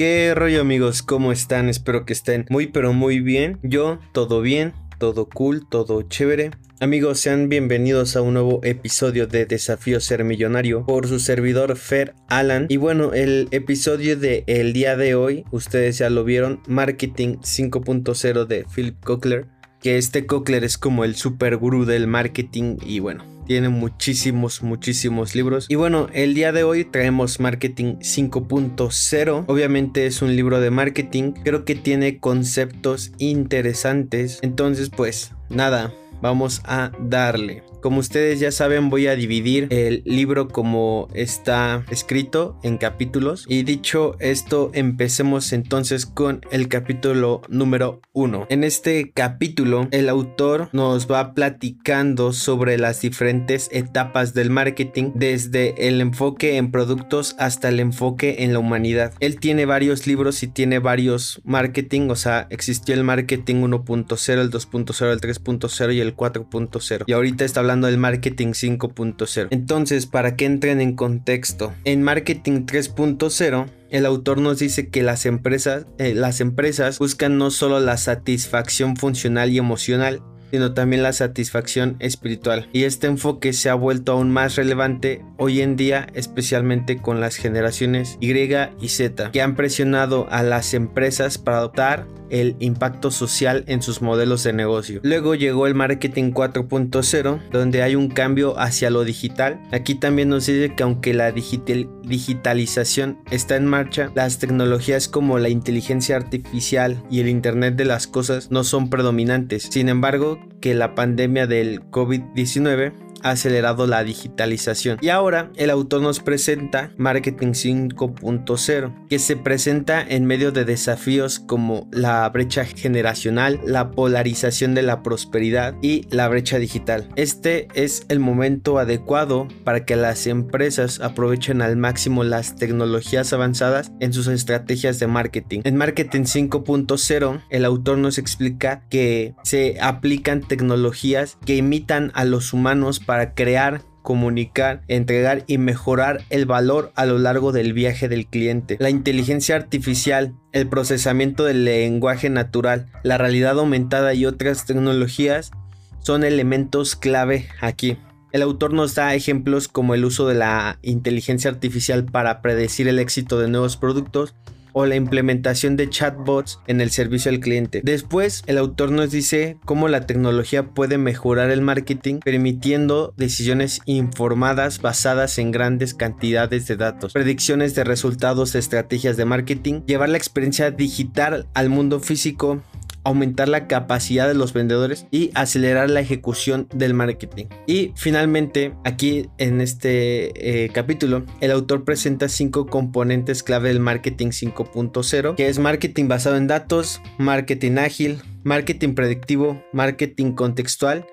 ¿Qué rollo amigos? ¿Cómo están? Espero que estén muy pero muy bien. Yo, todo bien, todo cool, todo chévere. Amigos, sean bienvenidos a un nuevo episodio de Desafío Ser Millonario por su servidor Fer Alan. Y bueno, el episodio de el día de hoy, ustedes ya lo vieron, Marketing 5.0 de Philip Cochler. Que este Cochler es como el super gurú del marketing y bueno, tiene muchísimos, muchísimos libros. Y bueno, el día de hoy traemos Marketing 5.0. Obviamente es un libro de marketing. Creo que tiene conceptos interesantes. Entonces, pues nada, vamos a darle. Como ustedes ya saben, voy a dividir el libro como está escrito en capítulos. Y dicho esto, empecemos entonces con el capítulo número 1. En este capítulo, el autor nos va platicando sobre las diferentes etapas del marketing, desde el enfoque en productos hasta el enfoque en la humanidad. Él tiene varios libros y tiene varios marketing, o sea, existió el marketing 1.0, el 2.0, el 3.0 y el 4.0. Y ahorita está hablando del marketing 5.0. Entonces, para que entren en contexto, en marketing 3.0 el autor nos dice que las empresas, eh, las empresas buscan no solo la satisfacción funcional y emocional, sino también la satisfacción espiritual. Y este enfoque se ha vuelto aún más relevante hoy en día, especialmente con las generaciones Y y Z, que han presionado a las empresas para adoptar el impacto social en sus modelos de negocio. Luego llegó el marketing 4.0, donde hay un cambio hacia lo digital. Aquí también nos dice que aunque la digitalización está en marcha, las tecnologías como la inteligencia artificial y el Internet de las cosas no son predominantes. Sin embargo, que la pandemia del COVID-19 ha acelerado la digitalización. Y ahora el autor nos presenta Marketing 5.0, que se presenta en medio de desafíos como la brecha generacional, la polarización de la prosperidad y la brecha digital. Este es el momento adecuado para que las empresas aprovechen al máximo las tecnologías avanzadas en sus estrategias de marketing. En Marketing 5.0, el autor nos explica que se aplican tecnologías que imitan a los humanos para crear comunicar, entregar y mejorar el valor a lo largo del viaje del cliente. La inteligencia artificial, el procesamiento del lenguaje natural, la realidad aumentada y otras tecnologías son elementos clave aquí. El autor nos da ejemplos como el uso de la inteligencia artificial para predecir el éxito de nuevos productos o la implementación de chatbots en el servicio al cliente. Después, el autor nos dice cómo la tecnología puede mejorar el marketing permitiendo decisiones informadas basadas en grandes cantidades de datos, predicciones de resultados, estrategias de marketing, llevar la experiencia digital al mundo físico aumentar la capacidad de los vendedores y acelerar la ejecución del marketing. Y finalmente, aquí en este eh, capítulo, el autor presenta cinco componentes clave del marketing 5.0, que es marketing basado en datos, marketing ágil, marketing predictivo, marketing contextual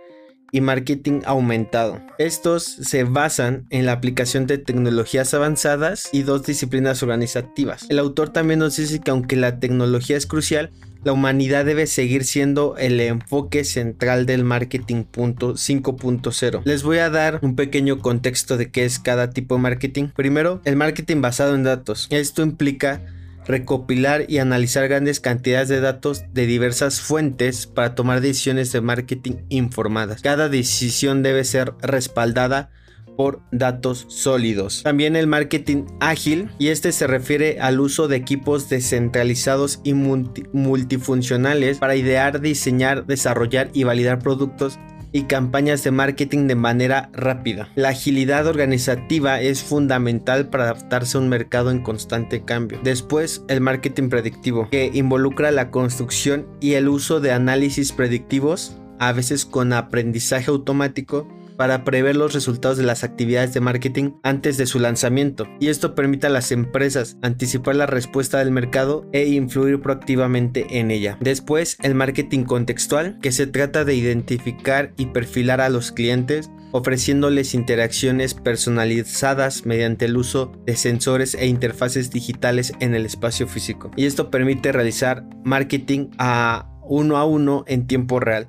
y marketing aumentado. Estos se basan en la aplicación de tecnologías avanzadas y dos disciplinas organizativas. El autor también nos dice que aunque la tecnología es crucial, la humanidad debe seguir siendo el enfoque central del marketing 5.0. Les voy a dar un pequeño contexto de qué es cada tipo de marketing. Primero, el marketing basado en datos. Esto implica recopilar y analizar grandes cantidades de datos de diversas fuentes para tomar decisiones de marketing informadas. Cada decisión debe ser respaldada por datos sólidos. También el marketing ágil y este se refiere al uso de equipos descentralizados y multifuncionales para idear, diseñar, desarrollar y validar productos y campañas de marketing de manera rápida. La agilidad organizativa es fundamental para adaptarse a un mercado en constante cambio. Después, el marketing predictivo, que involucra la construcción y el uso de análisis predictivos, a veces con aprendizaje automático, para prever los resultados de las actividades de marketing antes de su lanzamiento y esto permite a las empresas anticipar la respuesta del mercado e influir proactivamente en ella. Después, el marketing contextual, que se trata de identificar y perfilar a los clientes ofreciéndoles interacciones personalizadas mediante el uso de sensores e interfaces digitales en el espacio físico. Y esto permite realizar marketing a uno a uno en tiempo real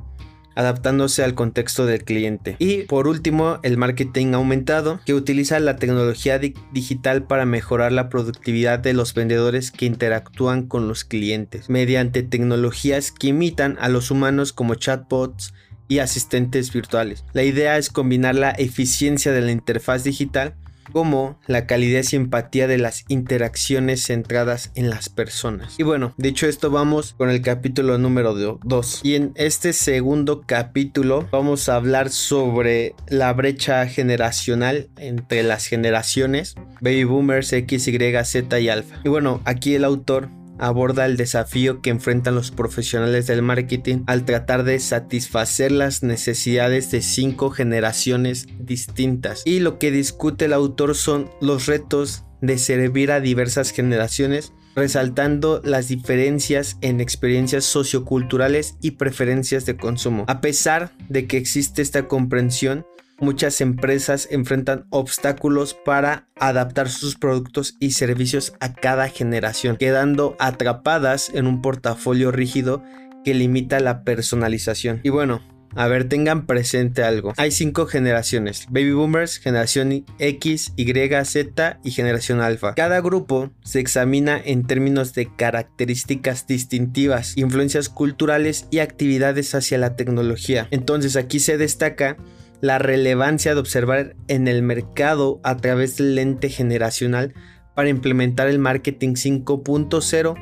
adaptándose al contexto del cliente. Y por último, el marketing aumentado, que utiliza la tecnología digital para mejorar la productividad de los vendedores que interactúan con los clientes, mediante tecnologías que imitan a los humanos como chatbots, y asistentes virtuales. La idea es combinar la eficiencia de la interfaz digital como la calidez y empatía de las interacciones centradas en las personas. Y bueno, dicho esto, vamos con el capítulo número 2. Y en este segundo capítulo vamos a hablar sobre la brecha generacional entre las generaciones baby boomers, X, Y, Z y alfa. Y bueno, aquí el autor aborda el desafío que enfrentan los profesionales del marketing al tratar de satisfacer las necesidades de cinco generaciones distintas. Y lo que discute el autor son los retos de servir a diversas generaciones resaltando las diferencias en experiencias socioculturales y preferencias de consumo. A pesar de que existe esta comprensión, muchas empresas enfrentan obstáculos para adaptar sus productos y servicios a cada generación, quedando atrapadas en un portafolio rígido que limita la personalización. Y bueno, a ver, tengan presente algo. Hay cinco generaciones: Baby Boomers, Generación X, Y, Z y Generación Alpha. Cada grupo se examina en términos de características distintivas, influencias culturales y actividades hacia la tecnología. Entonces aquí se destaca la relevancia de observar en el mercado a través del lente generacional para implementar el marketing 5.0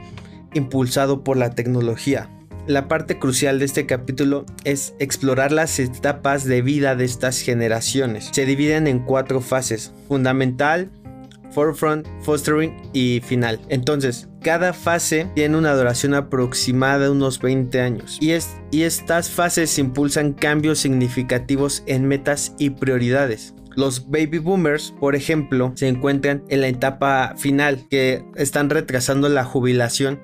impulsado por la tecnología. La parte crucial de este capítulo es explorar las etapas de vida de estas generaciones. Se dividen en cuatro fases. Fundamental, forefront, fostering y final. Entonces, cada fase tiene una duración aproximada de unos 20 años y, y estas fases impulsan cambios significativos en metas y prioridades. Los baby boomers, por ejemplo, se encuentran en la etapa final, que están retrasando la jubilación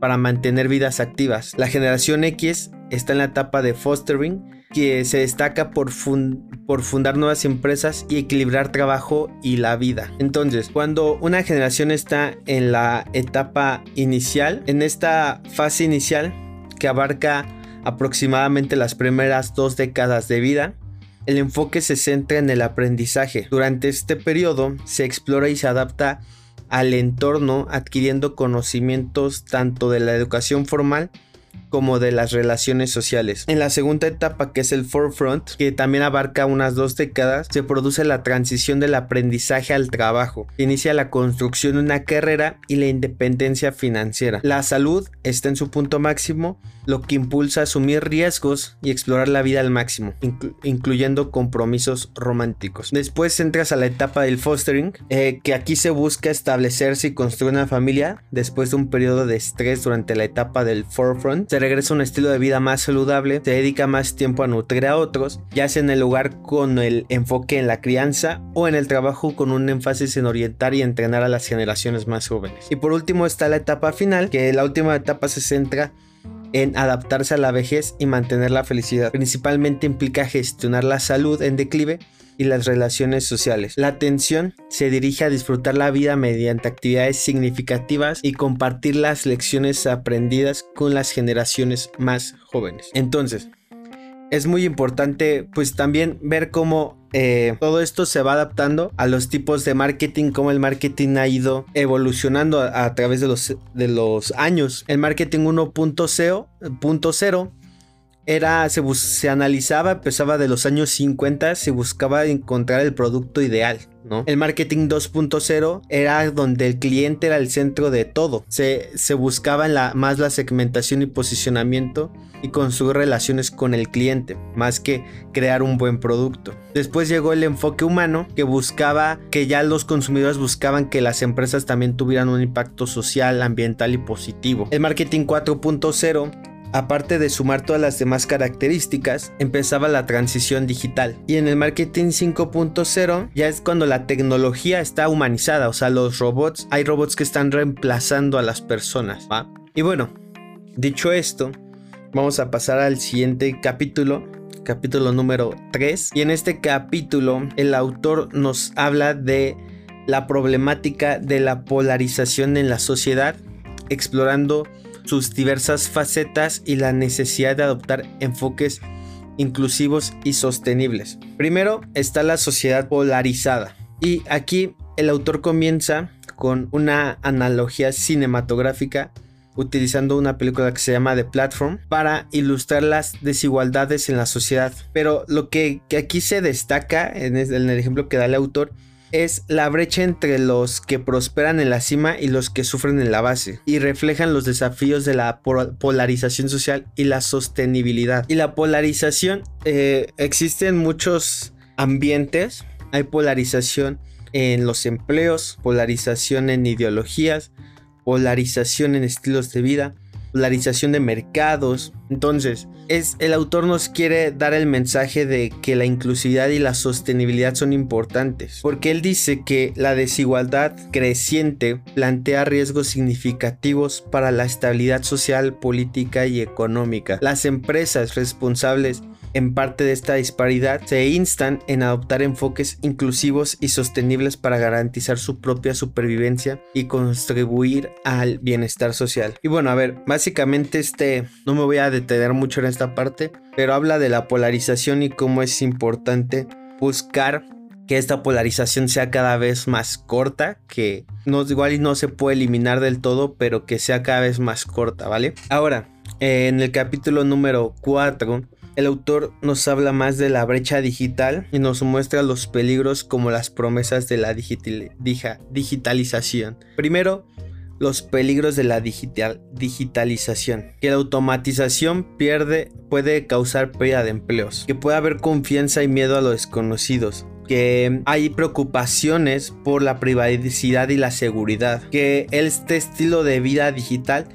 para mantener vidas activas. La generación X está en la etapa de fostering, que se destaca por, fundar nuevas empresas y equilibrar trabajo y la vida. Entonces, cuando una generación está en la etapa inicial, en esta fase inicial que abarca aproximadamente las primeras dos décadas de vida, el enfoque se centra en el aprendizaje. Durante este periodo se explora y se adapta al entorno adquiriendo conocimientos tanto de la educación formal como de las relaciones sociales. En la segunda etapa, que es el forefront, que también abarca unas dos décadas, se produce la transición del aprendizaje al trabajo. Inicia la construcción de una carrera y la independencia financiera. La salud está en su punto máximo, lo que impulsa a asumir riesgos y explorar la vida al máximo, incluyendo compromisos románticos. Después entras a la etapa del fostering, eh, que aquí se busca establecerse y construir una familia después de un periodo de estrés durante la etapa del forefront se regresa a un estilo de vida más saludable, se dedica más tiempo a nutrir a otros, ya sea en el lugar con el enfoque en la crianza o en el trabajo con un énfasis en orientar y entrenar a las generaciones más jóvenes. Y por último está la etapa final, que la última etapa se centra en adaptarse a la vejez y mantener la felicidad. Principalmente implica gestionar la salud en declive y las relaciones sociales. La atención se dirige a disfrutar la vida mediante actividades significativas y compartir las lecciones aprendidas con las generaciones más jóvenes. Entonces, es muy importante pues también ver cómo eh, todo esto se va adaptando a los tipos de marketing, cómo el marketing ha ido evolucionando a, través de los, de los años. El marketing 1.0 era, se, se, analizaba, empezaba de los años 50, se buscaba encontrar el producto ideal, ¿no? El marketing 2.0 era donde el cliente era el centro de todo. Se, se buscaba más la segmentación y posicionamiento y construir relaciones con el cliente, más que crear un buen producto. Después llegó el enfoque humano que buscaba que ya los consumidores buscaban que las empresas también tuvieran un impacto social, ambiental y positivo. El marketing 4.0 Aparte de sumar todas las demás características, empezaba la transición digital. Y en el marketing 5.0 ya es cuando la tecnología está humanizada, o sea, los robots, hay robots que están reemplazando a las personas, Y bueno, dicho esto, vamos a pasar al siguiente capítulo, capítulo número 3. Y en este capítulo el autor nos habla de la problemática de la polarización en la sociedad, explorando sus diversas facetas y la necesidad de adoptar enfoques inclusivos y sostenibles. Primero está la sociedad polarizada. Y aquí el autor comienza con una analogía cinematográfica utilizando una película que se llama The Platform para ilustrar las desigualdades en la sociedad. Pero lo que, aquí se destaca en el ejemplo que da el autor es la brecha entre los que prosperan en la cima y los que sufren en la base y reflejan los desafíos de la polarización social y la sostenibilidad. Y la polarización eh, existe en muchos ambientes. Hay polarización en los empleos, polarización en ideologías, polarización en estilos de vida, polarización de mercados. Entonces, es el autor nos quiere dar el mensaje de que la inclusividad y la sostenibilidad son importantes, porque él dice que la desigualdad creciente plantea riesgos significativos para la estabilidad social, política y económica. Las empresas responsables en parte de esta disparidad, se instan en adoptar enfoques inclusivos y sostenibles para garantizar su propia supervivencia y contribuir al bienestar social. Y bueno, a ver, básicamente este, no me voy a detener mucho en esta parte, pero habla de la polarización y cómo es importante buscar que esta polarización sea cada vez más corta, que no, igual no se puede eliminar del todo, pero que sea cada vez más corta, ¿vale? Ahora, en el capítulo número 4 el autor nos habla más de la brecha digital y nos muestra los peligros como las promesas de la digitalización. Primero, los peligros de la digitalización. Que la automatización pierde, puede causar pérdida de empleos. Que puede haber confianza y miedo a los desconocidos que hay preocupaciones por la privacidad y la seguridad, que este estilo de vida digital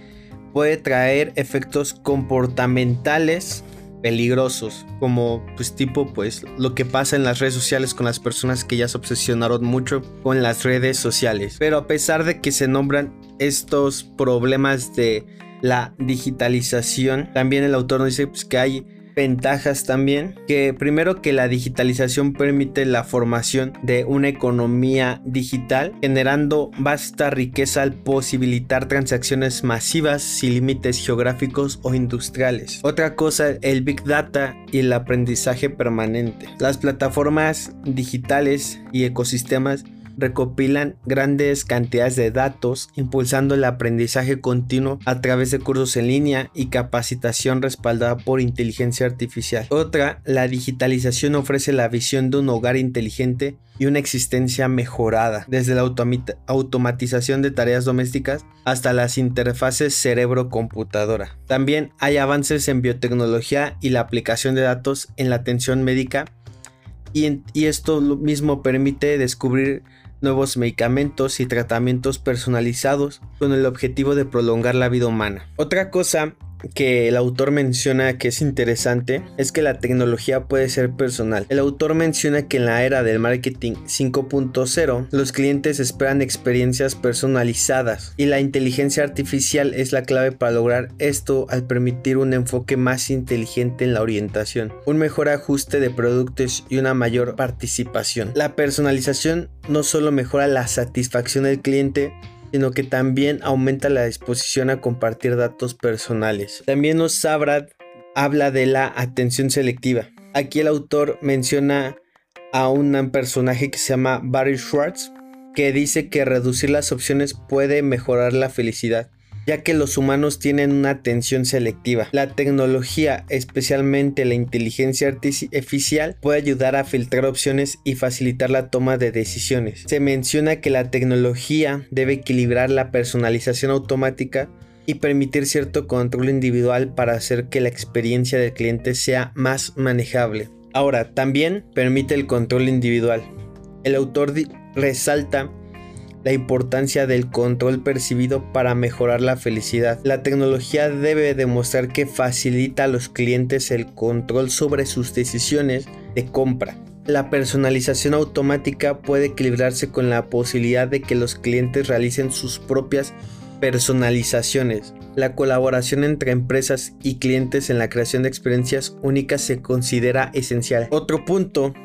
puede traer efectos comportamentales peligrosos, como pues tipo pues lo que pasa en las redes sociales con las personas que ya se obsesionaron mucho con las redes sociales. Pero a pesar de que se nombran estos problemas de la digitalización, también el autor nos dice pues, que hay ventajas también, que primero que la digitalización permite la formación de una economía digital, generando vasta riqueza al posibilitar transacciones masivas sin límites geográficos o industriales. Otra cosa, el Big Data y el aprendizaje permanente. Las plataformas digitales y ecosistemas recopilan grandes cantidades de datos, impulsando el aprendizaje continuo a través de cursos en línea y capacitación respaldada por inteligencia artificial. Otra, la digitalización ofrece la visión de un hogar inteligente y una existencia mejorada, desde la automatización de tareas domésticas hasta las interfaces cerebro-computadora. También hay avances en biotecnología y la aplicación de datos en la atención médica y, y esto mismo permite descubrir nuevos medicamentos y tratamientos personalizados con el objetivo de prolongar la vida humana. Otra cosa que el autor menciona que es interesante es que la tecnología puede ser personal. El autor menciona que en la era del marketing 5.0 los clientes esperan experiencias personalizadas y la inteligencia artificial es la clave para lograr esto al permitir un enfoque más inteligente en la orientación, un mejor ajuste de productos y una mayor participación. La personalización no solo mejora la satisfacción del cliente, sino que también aumenta la disposición a compartir datos personales. También nos habla de la atención selectiva. Aquí el autor menciona a un personaje que se llama Barry Schwartz, que dice que reducir las opciones puede mejorar la felicidad ya que los humanos tienen una atención selectiva. La tecnología, especialmente la inteligencia artificial, puede ayudar a filtrar opciones y facilitar la toma de decisiones. Se menciona que la tecnología debe equilibrar la personalización automática y permitir cierto control individual para hacer que la experiencia del cliente sea más manejable. Ahora, también permite el control individual. El autor resalta la importancia del control percibido para mejorar la felicidad. La tecnología debe demostrar que facilita a los clientes el control sobre sus decisiones de compra. La personalización automática puede equilibrarse con la posibilidad de que los clientes realicen sus propias personalizaciones. La colaboración entre empresas y clientes en la creación de experiencias únicas se considera esencial. Otro punto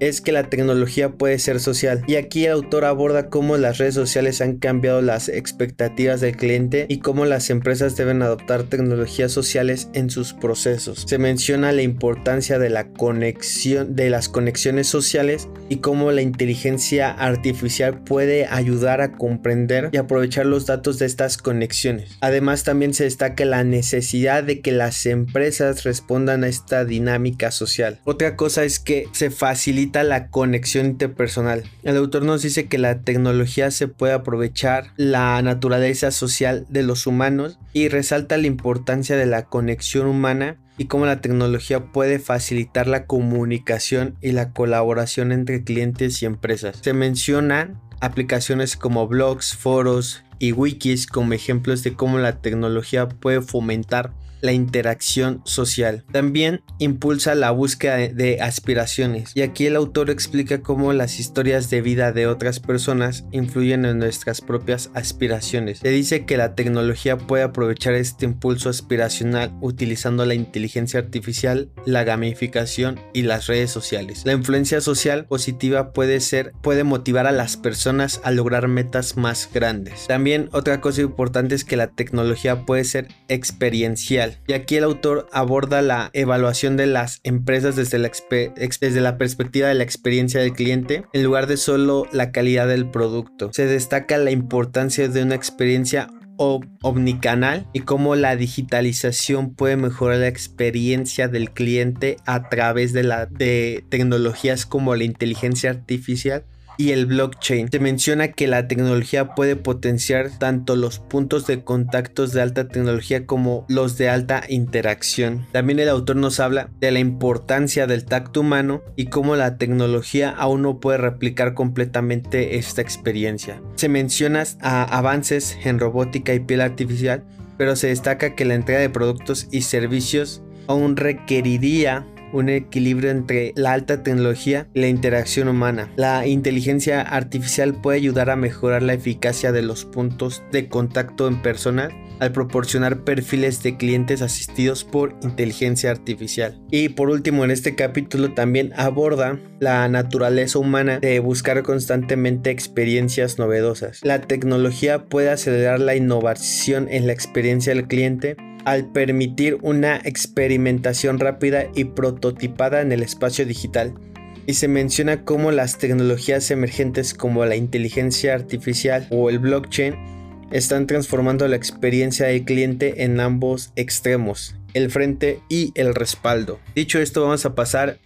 es que la tecnología puede ser social. Y aquí el autor aborda cómo las redes sociales han cambiado las expectativas del cliente y cómo las empresas deben adoptar tecnologías sociales en sus procesos. Se menciona la importancia de la conexión de las conexiones sociales y cómo la inteligencia artificial puede ayudar a comprender y aprovechar los datos de estas conexiones. Además también se destaca la necesidad de que las empresas respondan a esta dinámica social. Otra cosa es que se facilita la conexión interpersonal. El autor nos dice que la tecnología se puede aprovechar la naturaleza social de los humanos y resalta la importancia de la conexión humana y cómo la tecnología puede facilitar la comunicación y la colaboración entre clientes y empresas. Se mencionan aplicaciones como blogs, foros y wikis como ejemplos de cómo la tecnología puede fomentar la interacción social. También impulsa la búsqueda de, aspiraciones. Y aquí el autor explica cómo las historias de vida de otras personas influyen en nuestras propias aspiraciones. Se dice que la tecnología puede aprovechar este impulso aspiracional utilizando la inteligencia artificial, la gamificación y las redes sociales. La influencia social positiva puede ser, puede motivar a las personas a lograr metas más grandes. También otra cosa importante es que la tecnología puede ser experiencial y aquí el autor aborda la evaluación de las empresas desde la, desde la perspectiva de la experiencia del cliente en lugar de solo la calidad del producto. Se destaca la importancia de una experiencia omnicanal y cómo la digitalización puede mejorar la experiencia del cliente a través de, la, de tecnologías como la inteligencia artificial y el blockchain. Se menciona que la tecnología puede potenciar tanto los puntos de contactos de alta tecnología como los de alta interacción. También el autor nos habla de la importancia del tacto humano y cómo la tecnología aún no puede replicar completamente esta experiencia. Se menciona avances en robótica y piel artificial, pero se destaca que la entrega de productos y servicios aún requeriría un equilibrio entre la alta tecnología y la interacción humana. La inteligencia artificial puede ayudar a mejorar la eficacia de los puntos de contacto en persona al proporcionar perfiles de clientes asistidos por inteligencia artificial. Y por último, en este capítulo también aborda la naturaleza humana de buscar constantemente experiencias novedosas. La tecnología puede acelerar la innovación en la experiencia del cliente al permitir una experimentación rápida y prototipada en el espacio digital. Y se menciona cómo las tecnologías emergentes como la inteligencia artificial o el blockchain están transformando la experiencia del cliente en ambos extremos, el frente y el respaldo. Dicho esto, vamos a pasar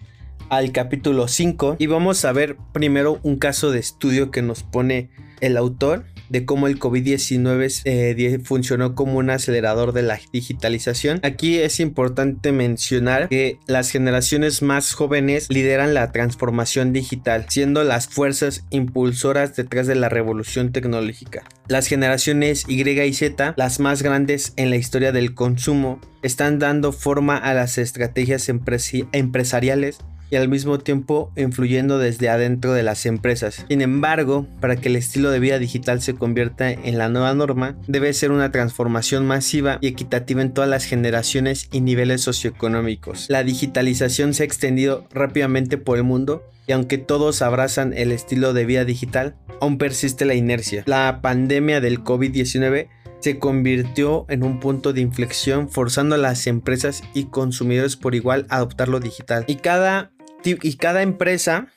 al capítulo 5 y vamos a ver primero un caso de estudio que nos pone el autor de cómo el COVID-19 eh, funcionó como un acelerador de la digitalización. Aquí es importante mencionar que las generaciones más jóvenes lideran la transformación digital, siendo las fuerzas impulsoras detrás de la revolución tecnológica. Las generaciones Y y Z, las más grandes en la historia del consumo, están dando forma a las estrategias empresariales y al mismo tiempo influyendo desde adentro de las empresas. Sin embargo, para que el estilo de vida digital se convierta en la nueva norma, debe ser una transformación masiva y equitativa en todas las generaciones y niveles socioeconómicos. La digitalización se ha extendido rápidamente por el mundo y aunque todos abrazan el estilo de vida digital, aún persiste la inercia. La pandemia del COVID-19 se convirtió en un punto de inflexión forzando a las empresas y consumidores por igual a adoptar lo digital. Y cada y cada empresa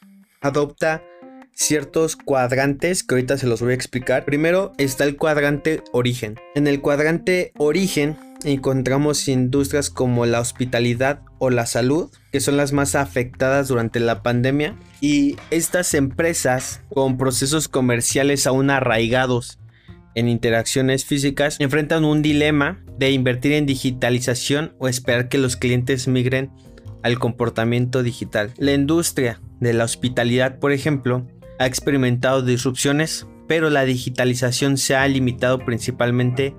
adopta ciertos cuadrantes que ahorita se los voy a explicar. Primero está el cuadrante origen. En el cuadrante origen encontramos industrias como la hospitalidad o la salud, que son las más afectadas durante la pandemia. Y estas empresas con procesos comerciales aún arraigados en interacciones físicas enfrentan un dilema de invertir en digitalización o esperar que los clientes migren al comportamiento digital. La industria de la hospitalidad, por ejemplo, ha experimentado disrupciones, pero la digitalización se ha limitado principalmente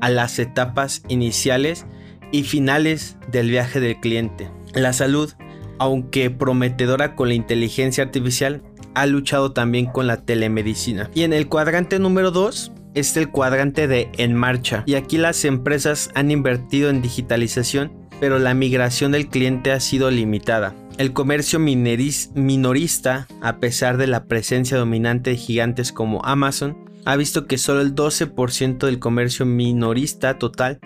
a las etapas iniciales y finales del viaje del cliente. La salud, aunque prometedora con la inteligencia artificial, ha luchado también con la telemedicina. Y en el cuadrante número 2 está el cuadrante de en marcha. Y aquí las empresas han invertido en digitalización pero la migración del cliente ha sido limitada. el comercio minorista, a pesar de la presencia dominante de gigantes como Amazon, ha visto que solo el 12% del comercio minorista total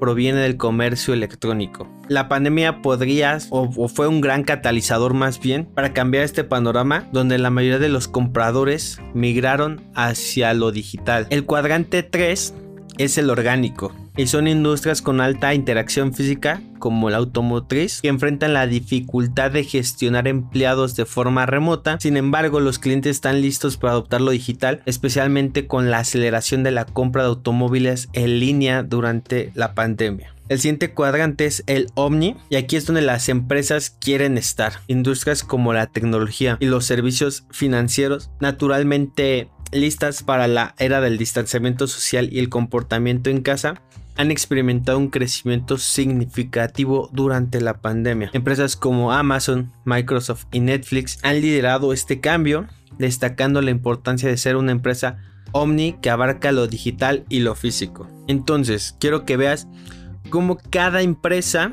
proviene del comercio electrónico. La pandemia podría o, fue un gran catalizador más bien para cambiar este panorama donde la mayoría de los compradores migraron hacia lo digital. El cuadrante 3 es el orgánico y son industrias con alta interacción física como la automotriz que enfrentan la dificultad de gestionar empleados de forma remota. Sin embargo, los clientes están listos para adoptar lo digital, especialmente con la aceleración de la compra de automóviles en línea durante la pandemia. El siguiente cuadrante es el Omni y aquí es donde las empresas quieren estar. Industrias como la tecnología y los servicios financieros naturalmente listas para la era del distanciamiento social y el comportamiento en casa han experimentado un crecimiento significativo durante la pandemia. Empresas como Amazon, Microsoft y Netflix han liderado este cambio, destacando la importancia de ser una empresa omni que abarca lo digital y lo físico. Entonces, quiero que veas cómo cada empresa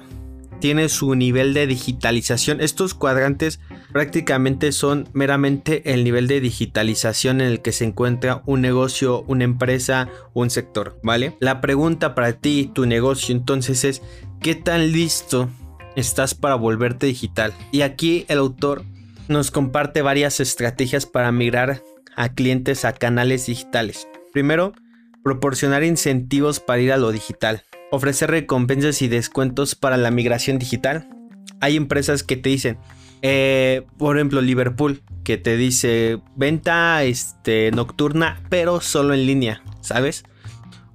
tiene su nivel de digitalización. Estos cuadrantes prácticamente son meramente el nivel de digitalización en el que se encuentra un negocio, una empresa un sector, ¿vale? La pregunta para ti, tu negocio entonces es, ¿qué tan listo estás para volverte digital? Y aquí el autor nos comparte varias estrategias para migrar a clientes a canales digitales. Primero, proporcionar incentivos para ir a lo digital ofrecer recompensas y descuentos para la migración digital. Hay empresas que te dicen, eh, por ejemplo, Liverpool, que te dice venta este, nocturna, pero solo en línea, ¿sabes?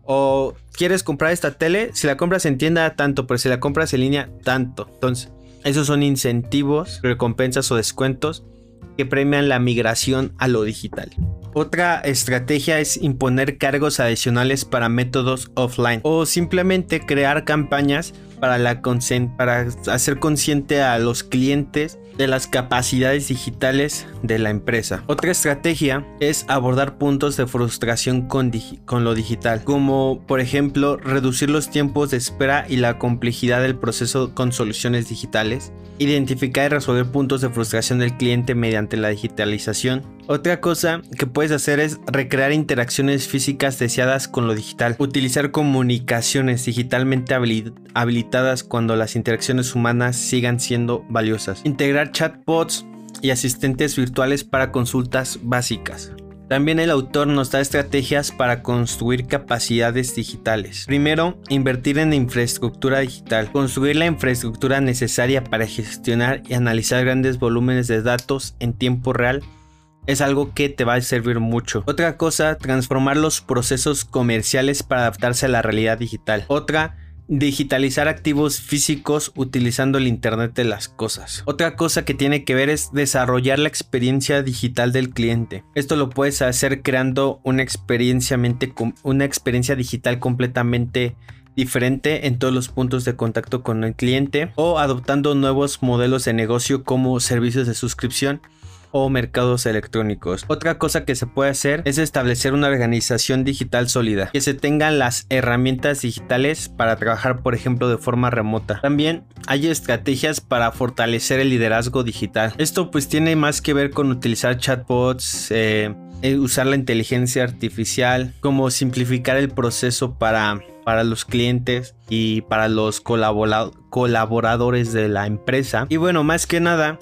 O quieres comprar esta tele, si la compras en tienda, tanto, pero si la compras en línea, tanto. Entonces, esos son incentivos, recompensas o descuentos que premian la migración a lo digital. Otra estrategia es imponer cargos adicionales para métodos offline o simplemente crear campañas para, hacer consciente a los clientes de las capacidades digitales de la empresa. Otra estrategia es abordar puntos de frustración con, lo digital, como por ejemplo reducir los tiempos de espera y la complejidad del proceso con soluciones digitales, identificar y resolver puntos de frustración del cliente mediante la digitalización. Otra cosa que puedes hacer es recrear interacciones físicas deseadas con lo digital, utilizar comunicaciones digitalmente habilitadas cuando las interacciones humanas sigan siendo valiosas, integrar chatbots y asistentes virtuales para consultas básicas. También el autor nos da estrategias para construir capacidades digitales. Primero, invertir en infraestructura digital. Construir la infraestructura necesaria para gestionar y analizar grandes volúmenes de datos en tiempo real es algo que te va a servir mucho. Otra cosa, transformar los procesos comerciales para adaptarse a la realidad digital. Otra, digitalizar activos físicos utilizando el Internet de las Cosas. Otra cosa que tiene que ver es desarrollar la experiencia digital del cliente. Esto lo puedes hacer creando una experiencia, una experiencia digital completamente diferente en todos los puntos de contacto con el cliente o adoptando nuevos modelos de negocio como servicios de suscripción o mercados electrónicos. Otra cosa que se puede hacer es establecer una organización digital sólida, que se tengan las herramientas digitales para trabajar, por ejemplo, de forma remota. También hay estrategias para fortalecer el liderazgo digital. Esto pues tiene más que ver con utilizar chatbots, eh, eh, usar la inteligencia artificial, como simplificar el proceso para para los clientes y para los colaboradores de la empresa. Y bueno, más que nada,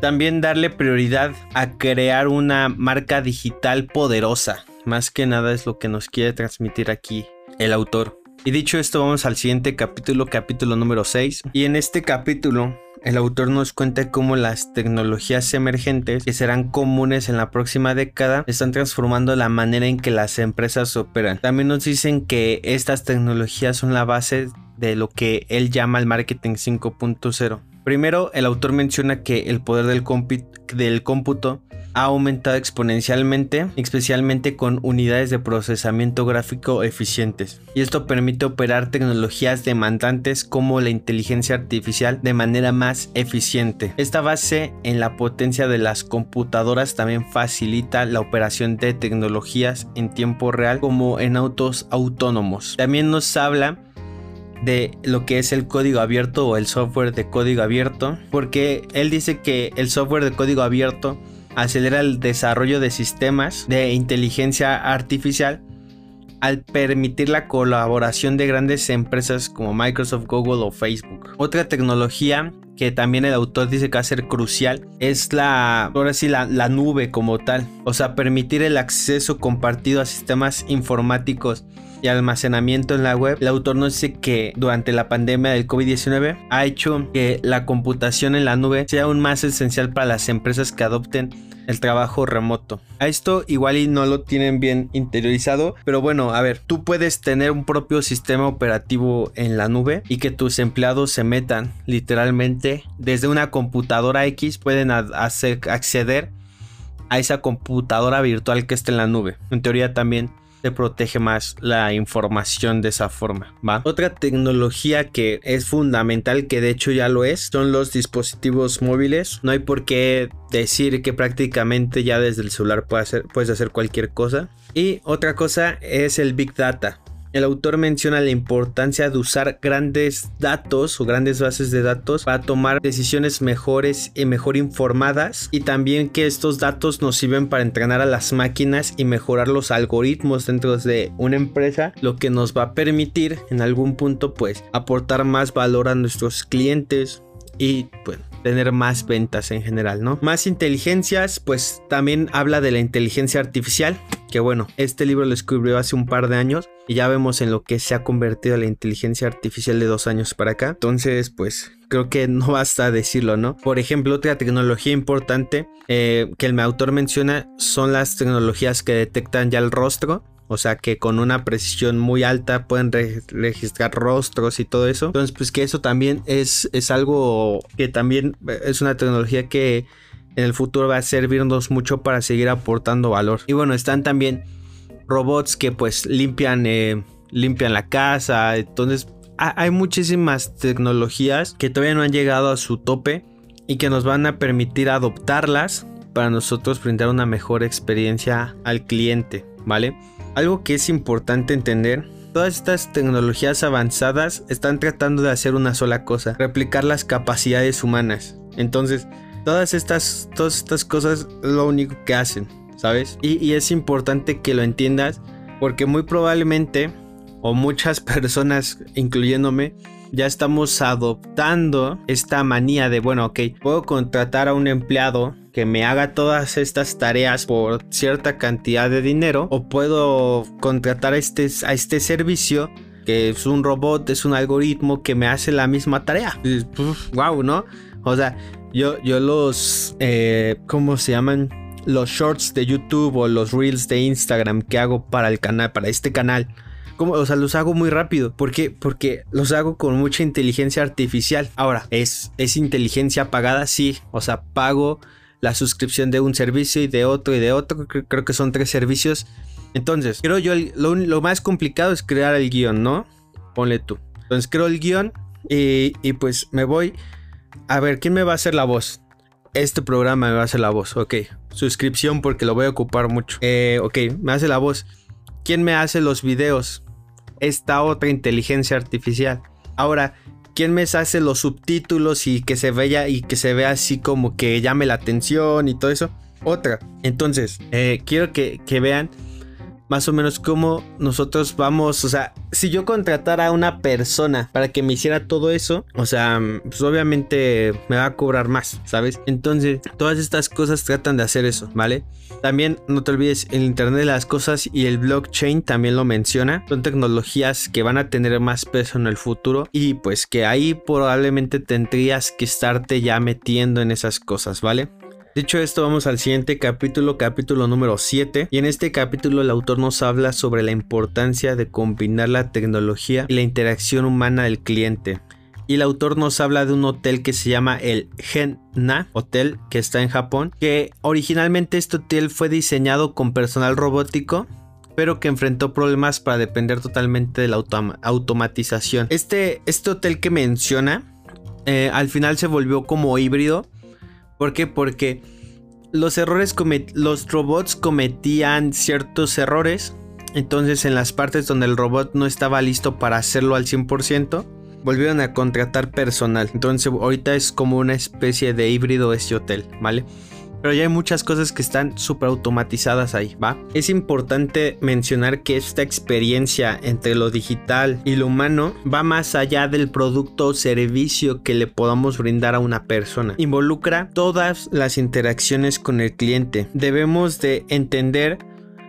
también darle prioridad a crear una marca digital poderosa. Más que nada es lo que nos quiere transmitir aquí el autor. Y dicho esto, vamos al siguiente capítulo, capítulo número 6. Y en este capítulo, el autor nos cuenta cómo las tecnologías emergentes que serán comunes en la próxima década están transformando la manera en que las empresas operan. También nos dicen que estas tecnologías son la base de lo que él llama el marketing 5.0. Primero, el autor menciona que el poder del, cómputo ha aumentado exponencialmente, especialmente con unidades de procesamiento gráfico eficientes. Y esto permite operar tecnologías demandantes como la inteligencia artificial de manera más eficiente. Esta base en la potencia de las computadoras también facilita la operación de tecnologías en tiempo real como en autos autónomos. También nos habla de lo que es el código abierto o el software de código abierto, porque él dice que el software de código abierto acelera el desarrollo de sistemas de inteligencia artificial al permitir la colaboración de grandes empresas como Microsoft, Google o Facebook. Otra tecnología que también el autor dice que va a ser crucial es la, ahora sí, la, la nube como tal. O sea, permitir el acceso compartido a sistemas informáticos y almacenamiento en la web, el autor nos dice que durante la pandemia del COVID-19 ha hecho que la computación en la nube sea aún más esencial para las empresas que adopten el trabajo remoto. A esto igual y no lo tienen bien interiorizado, pero bueno, a ver, tú puedes tener un propio sistema operativo en la nube y que tus empleados se metan literalmente desde una computadora X pueden hacer, acceder a esa computadora virtual que está en la nube. En teoría también se protege más la información de esa forma, ¿va? Otra tecnología que es fundamental, que de hecho ya lo es, son los dispositivos móviles. No hay por qué decir que prácticamente ya desde el celular puedes hacer, puedes hacer cualquier cosa. Y otra cosa es el Big Data. El autor menciona la importancia de usar grandes datos o grandes bases de datos para tomar decisiones mejores y mejor informadas y también que estos datos nos sirven para entrenar a las máquinas y mejorar los algoritmos dentro de una empresa, lo que nos va a permitir en algún punto pues aportar más valor a nuestros clientes y pues tener más ventas en general, ¿no? Más inteligencias, pues también habla de la inteligencia artificial que bueno, este libro lo escribió hace un par de años y ya vemos en lo que se ha convertido la inteligencia artificial de dos años para acá. Entonces, pues creo que no basta decirlo, ¿no? Por ejemplo, otra tecnología importante eh, que el autor menciona son las tecnologías que detectan ya el rostro. O sea que con una precisión muy alta pueden registrar rostros y todo eso. Entonces, pues que eso también es, es algo que también es una tecnología que en el futuro va a servirnos mucho para seguir aportando valor. Y bueno, están también robots que pues limpian, eh, limpian la casa. Entonces hay muchísimas tecnologías que todavía no han llegado a su tope y que nos van a permitir adoptarlas para nosotros brindar una mejor experiencia al cliente, ¿vale? Algo que es importante entender Todas estas tecnologías avanzadas están tratando de hacer una sola cosa, replicar las capacidades humanas. Entonces, Todas estas, todas estas cosas lo único que hacen, ¿sabes? Y, es importante que lo entiendas porque muy probablemente, o muchas personas, incluyéndome, ya estamos adoptando esta manía de, bueno, ok, puedo contratar a un empleado que me haga todas estas tareas por cierta cantidad de dinero o puedo contratar a este, a este servicio que es un robot, es un algoritmo que me hace la misma tarea. wow, ¿no? O sea, yo, yo los, eh, ¿cómo se llaman? Los shorts de YouTube o los reels de Instagram que hago para el canal, para este canal. Como, o sea, los hago muy rápido. ¿Por qué? Porque los hago con mucha inteligencia artificial. Ahora, ¿es, es inteligencia pagada? Sí. O sea, pago la suscripción de un servicio y de otro y de otro. Creo, que son tres servicios. Entonces, creo yo, lo, lo, más complicado es crear el guion, ¿no? Ponle tú. Entonces, creo el guion y, y pues me voy a ver, ¿quién me va a hacer la voz? Este programa me va a hacer la voz, ok. Suscripción porque lo voy a ocupar mucho. Eh, ok, me hace la voz. ¿Quién me hace los videos? Esta otra inteligencia artificial. Ahora, ¿quién me hace los subtítulos y que se vea y que se vea así como que llame la atención y todo eso? Otra. Entonces, eh, quiero que, que vean más o menos cómo nosotros vamos, o sea, si yo contratara a una persona para que me hiciera todo eso, o sea, pues obviamente me va a cobrar más, ¿sabes? Entonces, todas estas cosas tratan de hacer eso, ¿vale? También no te olvides, el Internet de las Cosas y el blockchain también lo menciona. Son tecnologías que van a tener más peso en el futuro y pues que ahí probablemente tendrías que estarte ya metiendo en esas cosas, ¿vale? Dicho esto, vamos al siguiente capítulo, capítulo número 7. Y en este capítulo el autor nos habla sobre la importancia de combinar la tecnología y la interacción humana del cliente. Y el autor nos habla de un hotel que se llama el Genna Hotel, que está en Japón, que originalmente este hotel fue diseñado con personal robótico pero que enfrentó problemas para depender totalmente de la automatización. Este, este hotel que menciona eh, al final se volvió como híbrido ¿Por qué? Porque los errores los robots cometían ciertos errores Entonces en las partes donde el robot no estaba listo para hacerlo al 100%, volvieron a contratar personal. Entonces ahorita es como una especie de híbrido este hotel, ¿vale? Pero ya hay muchas cosas que están súper automatizadas ahí, ¿va? Es importante mencionar que esta experiencia entre lo digital y lo humano va más allá del producto o servicio que le podamos brindar a una persona. Involucra todas las interacciones con el cliente. Debemos de entender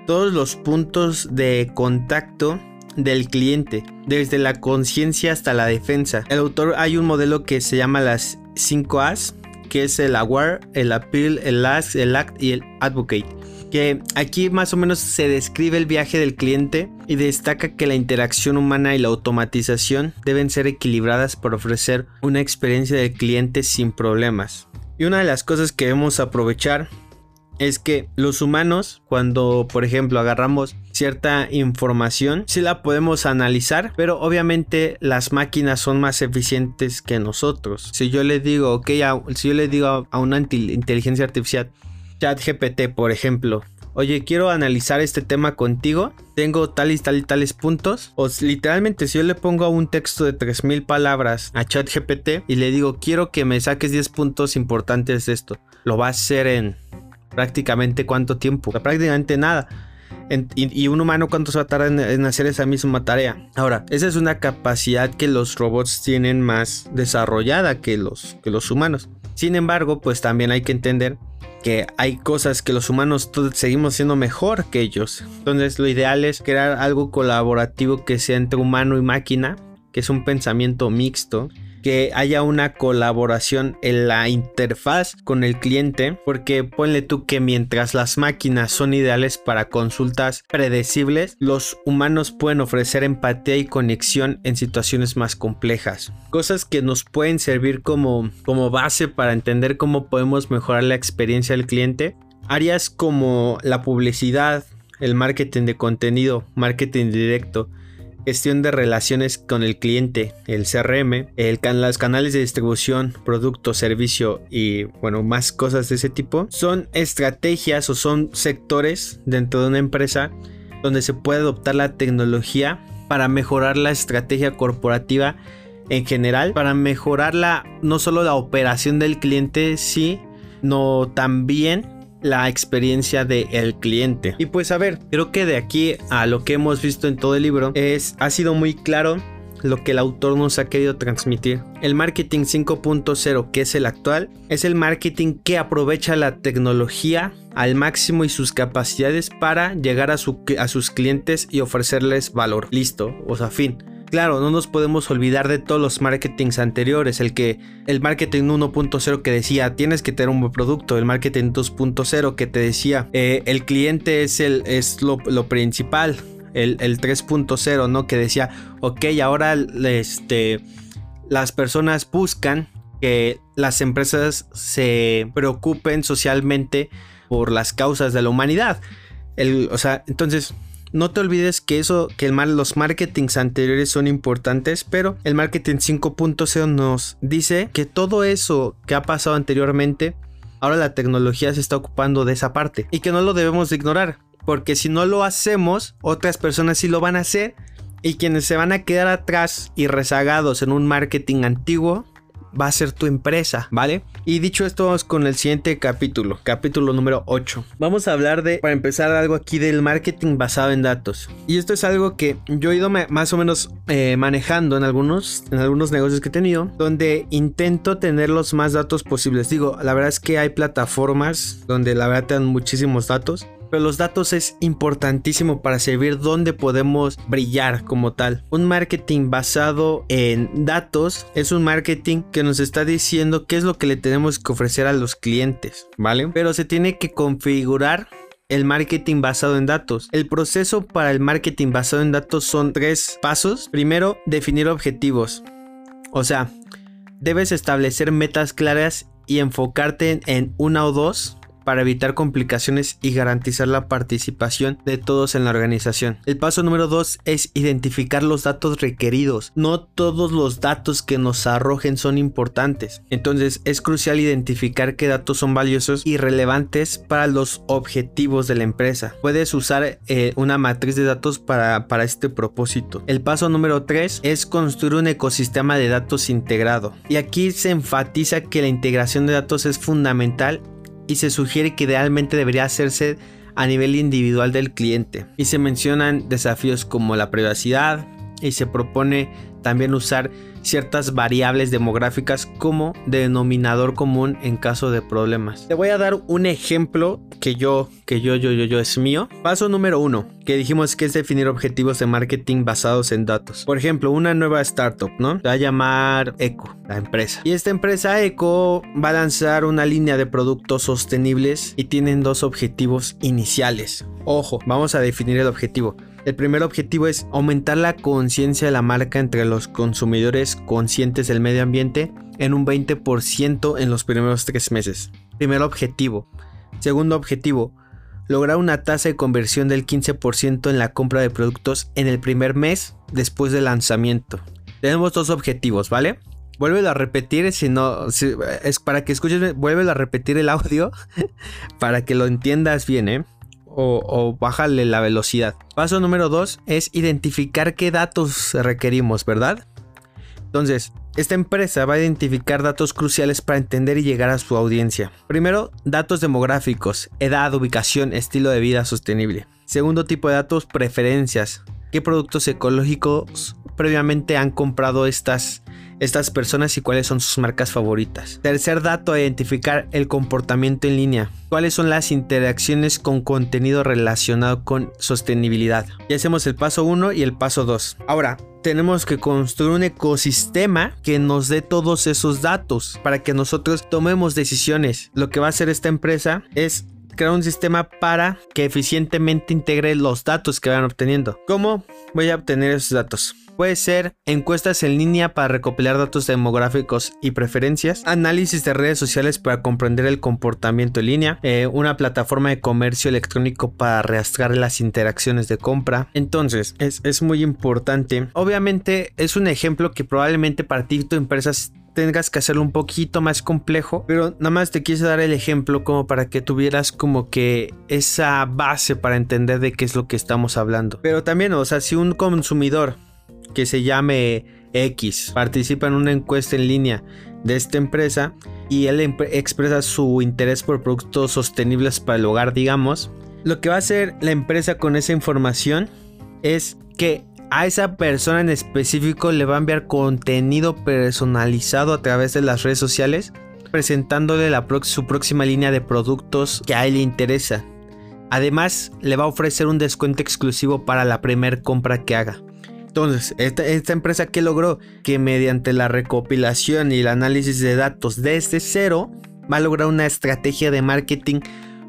todos los puntos de contacto del cliente, desde la conciencia hasta la defensa. El autor hay un modelo que se llama las 5 As, que es el aware, el appeal, el ask, el act y el advocate. Que aquí más o menos se describe el viaje del cliente y destaca que la interacción humana y la automatización deben ser equilibradas para ofrecer una experiencia del cliente sin problemas. Y una de las cosas que debemos aprovechar es que los humanos, cuando por ejemplo agarramos cierta información, sí la podemos analizar, pero obviamente las máquinas son más eficientes que nosotros. Si yo le digo, ok, si yo le digo a una inteligencia artificial, ChatGPT, por ejemplo, oye, quiero analizar este tema contigo, tengo tal y tal y tales puntos, o literalmente si yo le pongo un texto de 3000 palabras a ChatGPT y le digo, quiero que me saques 10 puntos importantes de esto, lo va a hacer en prácticamente cuánto tiempo, prácticamente nada. Y, un humano cuánto se va a tardar en, hacer esa misma tarea. Ahora, esa es una capacidad que los robots tienen más desarrollada que los, que los humanos. Sin embargo, pues también hay que entender que hay cosas que los humanos seguimos siendo mejor que ellos. Entonces lo ideal es crear algo colaborativo que sea entre humano y máquina, que es un pensamiento mixto que haya una colaboración en la interfaz con el cliente, porque ponle tú que mientras las máquinas son ideales para consultas predecibles, los humanos pueden ofrecer empatía y conexión en situaciones más complejas. Cosas que nos pueden servir como, como base para entender cómo podemos mejorar la experiencia del cliente. Áreas como la publicidad, el marketing de contenido, marketing directo, gestión de relaciones con el cliente, el CRM, el los canales de distribución, producto, servicio y bueno, más cosas de ese tipo, son estrategias o son sectores dentro de una empresa donde se puede adoptar la tecnología para mejorar la estrategia corporativa en general, para mejorar la, no solo la operación del cliente, sino también la experiencia del cliente. Y pues a ver, creo que de aquí a lo que hemos visto en todo el libro es ha sido muy claro lo que el autor nos ha querido transmitir. El marketing 5.0, que es el actual, es el marketing que aprovecha la tecnología al máximo y sus capacidades para llegar a, a sus clientes y ofrecerles valor. Listo, o sea, fin. Claro, no nos podemos olvidar de todos los marketings anteriores, el que el marketing 1.0 que decía tienes que tener un buen producto, el marketing 2.0 que te decía eh, el cliente es, el, es lo, principal, el, 3.0, ¿no? Que decía, ok, ahora este, las personas buscan que las empresas se preocupen socialmente por las causas de la humanidad. El, o sea, entonces no te olvides que eso, que el los marketings anteriores son importantes, pero el marketing 5.0 nos dice que todo eso que ha pasado anteriormente, ahora la tecnología se está ocupando de esa parte y que no lo debemos de ignorar, porque si no lo hacemos, otras personas sí lo van a hacer y quienes se van a quedar atrás y rezagados en un marketing antiguo va a ser tu empresa, ¿vale? Y dicho esto, vamos con el siguiente capítulo, capítulo número 8. Vamos a hablar de, para empezar, algo aquí del marketing basado en datos. Y esto es algo que yo he ido más o menos eh, manejando en algunos, en algunos negocios que he tenido, donde intento tener los más datos posibles. Digo, la verdad es que hay plataformas donde la verdad te dan muchísimos datos pero los datos es importantísimo para saber dónde podemos brillar como tal. Un marketing basado en datos es un marketing que nos está diciendo qué es lo que le tenemos que ofrecer a los clientes, ¿vale? Pero se tiene que configurar el marketing basado en datos. El proceso para el marketing basado en datos son tres pasos. Primero, definir objetivos. O sea, debes establecer metas claras y enfocarte en una o dos para evitar complicaciones y garantizar la participación de todos en la organización. El paso número 2 es identificar los datos requeridos. No todos los datos que nos arrojen son importantes. Entonces es crucial identificar qué datos son valiosos y relevantes para los objetivos de la empresa. Puedes usar eh, una matriz de datos para, para este propósito. El paso número 3 es construir un ecosistema de datos integrado. Y aquí se enfatiza que la integración de datos es fundamental y se sugiere que idealmente debería hacerse a nivel individual del cliente. Y se mencionan desafíos como la privacidad y se propone también usar ciertas variables demográficas como denominador común en caso de problemas. Te voy a dar un ejemplo que yo, que yo, yo, yo, yo es mío. Paso número uno, que dijimos que es definir objetivos de marketing basados en datos. Por ejemplo, una nueva startup, ¿no? Se va a llamar Eco, la empresa. Y esta empresa Eco va a lanzar una línea de productos sostenibles y tienen dos objetivos iniciales. Ojo, vamos a definir el objetivo. El primer objetivo es aumentar la conciencia de la marca entre los consumidores conscientes del medio ambiente en un 20% en los primeros tres meses. Primer objetivo. Segundo objetivo, lograr una tasa de conversión del 15% en la compra de productos en el primer mes después del lanzamiento. Tenemos dos objetivos, ¿vale? Vuelve a repetir, si no, es para que escuches, vuelve a repetir el audio para que lo entiendas bien, ¿eh? O, bájale la velocidad. Paso número 2 es identificar qué datos requerimos, ¿verdad? Entonces, esta empresa va a identificar datos cruciales para entender y llegar a su audiencia. Primero, datos demográficos, edad, ubicación, estilo de vida sostenible. Segundo tipo de datos, preferencias. ¿Qué productos ecológicos previamente han comprado estas estas personas y cuáles son sus marcas favoritas. Tercer dato, identificar el comportamiento en línea. ¿Cuáles son las interacciones con contenido relacionado con sostenibilidad? Ya hacemos el paso 1 y el paso 2. Ahora, tenemos que construir un ecosistema que nos dé todos esos datos para que nosotros tomemos decisiones. Lo que va a hacer esta empresa es crear un sistema para que eficientemente integre los datos que van obteniendo. ¿Cómo voy a obtener esos datos? Puede ser encuestas en línea para recopilar datos demográficos y preferencias, análisis de redes sociales para comprender el comportamiento en línea, eh, una plataforma de comercio electrónico para rastrear las interacciones de compra. Entonces, es, es muy importante. Obviamente es un ejemplo que probablemente para ti tu empresa tengas que hacerlo un poquito más complejo, pero nada más te quise dar el ejemplo como para que tuvieras como que esa base para entender de qué es lo que estamos hablando. Pero también, o sea, si un consumidor que se llame X participa en una encuesta en línea de esta empresa y él expresa su interés por productos sostenibles para el hogar, digamos, lo que va a hacer la empresa con esa información es que a esa persona en específico le va a enviar contenido personalizado a través de las redes sociales presentándole su próxima línea de productos que a él le interesa. Además, le va a ofrecer un descuento exclusivo para la primera compra que haga. Entonces, esta, empresa que logró que mediante la recopilación y el análisis de datos desde cero va a lograr una estrategia de marketing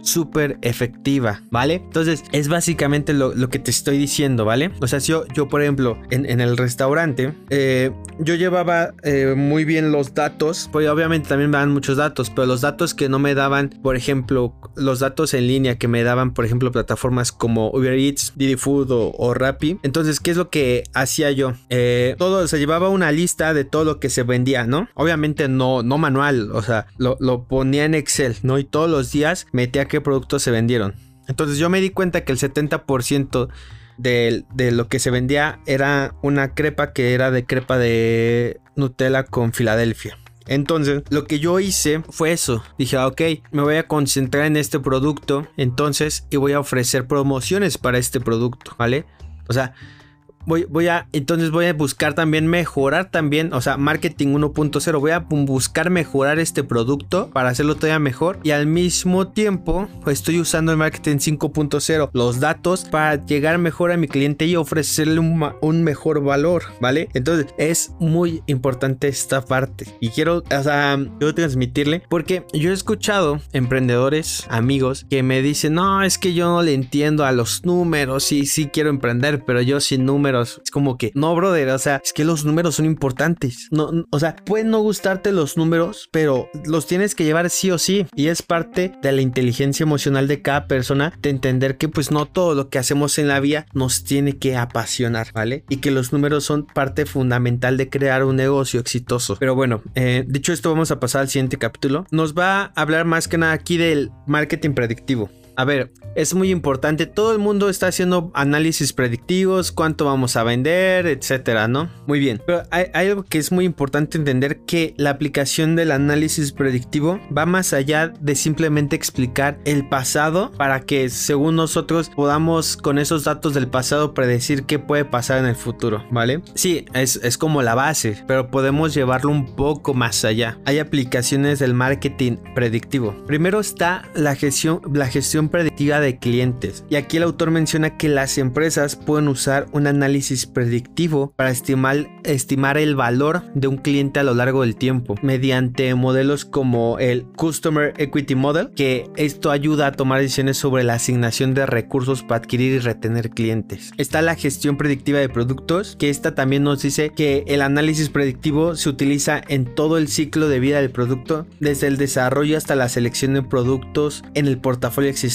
súper efectiva, ¿vale? Entonces es básicamente lo, que te estoy diciendo, ¿vale? O sea, si yo, yo por ejemplo, en, el restaurante, eh, yo llevaba eh, muy bien los datos, pues obviamente también me dan muchos datos, pero los datos que no me daban, por ejemplo, los datos en línea que me daban, por ejemplo, plataformas como Uber Eats, Didi Food o, Rappi. Entonces, ¿qué es lo que hacía yo? Eh, todo, se llevaba una lista de todo lo que se vendía, ¿no? Obviamente no, no manual, o sea, lo, lo ponía en Excel, ¿no? Y todos los días metía qué productos se vendieron. Entonces yo me di cuenta que el 70% de, de, lo que se vendía era una crepa que era de crepa de Nutella con Filadelfia. Entonces, lo que yo hice fue eso. Dije, ah, ok, me voy a concentrar en este producto. Entonces, y voy a ofrecer promociones para este producto, ¿vale? O sea, Voy, a, entonces voy a buscar también mejorar también, o sea, marketing 1.0. Voy a buscar mejorar este producto para hacerlo todavía mejor. Y al mismo tiempo, estoy usando el marketing 5.0, los datos para llegar mejor a mi cliente y ofrecerle un, mejor valor, ¿vale? Entonces es muy importante esta parte. Y quiero, o sea, quiero transmitirle porque yo he escuchado emprendedores, amigos, que me dicen, no, es que yo no le entiendo a los números. Sí, sí quiero emprender, pero yo sin números números. Es como que, no, brother, o sea, es que los números son importantes. No, o sea, pueden no gustarte los números, pero los tienes que llevar sí o sí. Y es parte de la inteligencia emocional de cada persona de entender que pues no todo lo que hacemos en la vida nos tiene que apasionar, ¿vale? Y que los números son parte fundamental de crear un negocio exitoso. Pero bueno, eh, dicho esto, vamos a pasar al siguiente capítulo. Nos va a hablar más que nada aquí del marketing predictivo. A ver, es muy importante. Todo el mundo está haciendo análisis predictivos, cuánto vamos a vender, etcétera, ¿no? Muy bien. Pero hay, algo que es muy importante entender que la aplicación del análisis predictivo va más allá de simplemente explicar el pasado para que según nosotros podamos con esos datos del pasado predecir qué puede pasar en el futuro, ¿vale? Sí, es, es como la base, pero podemos llevarlo un poco más allá. Hay aplicaciones del marketing predictivo. Primero está la gestión, la gestión predictiva de clientes. Y aquí el autor menciona que las empresas pueden usar un análisis predictivo para estimar, estimar el valor de un cliente a lo largo del tiempo mediante modelos como el Customer Equity Model, que esto ayuda a tomar decisiones sobre la asignación de recursos para adquirir y retener clientes. Está la gestión predictiva de productos, que esta también nos dice que el análisis predictivo se utiliza en todo el ciclo de vida del producto, desde el desarrollo hasta la selección de productos en el portafolio existente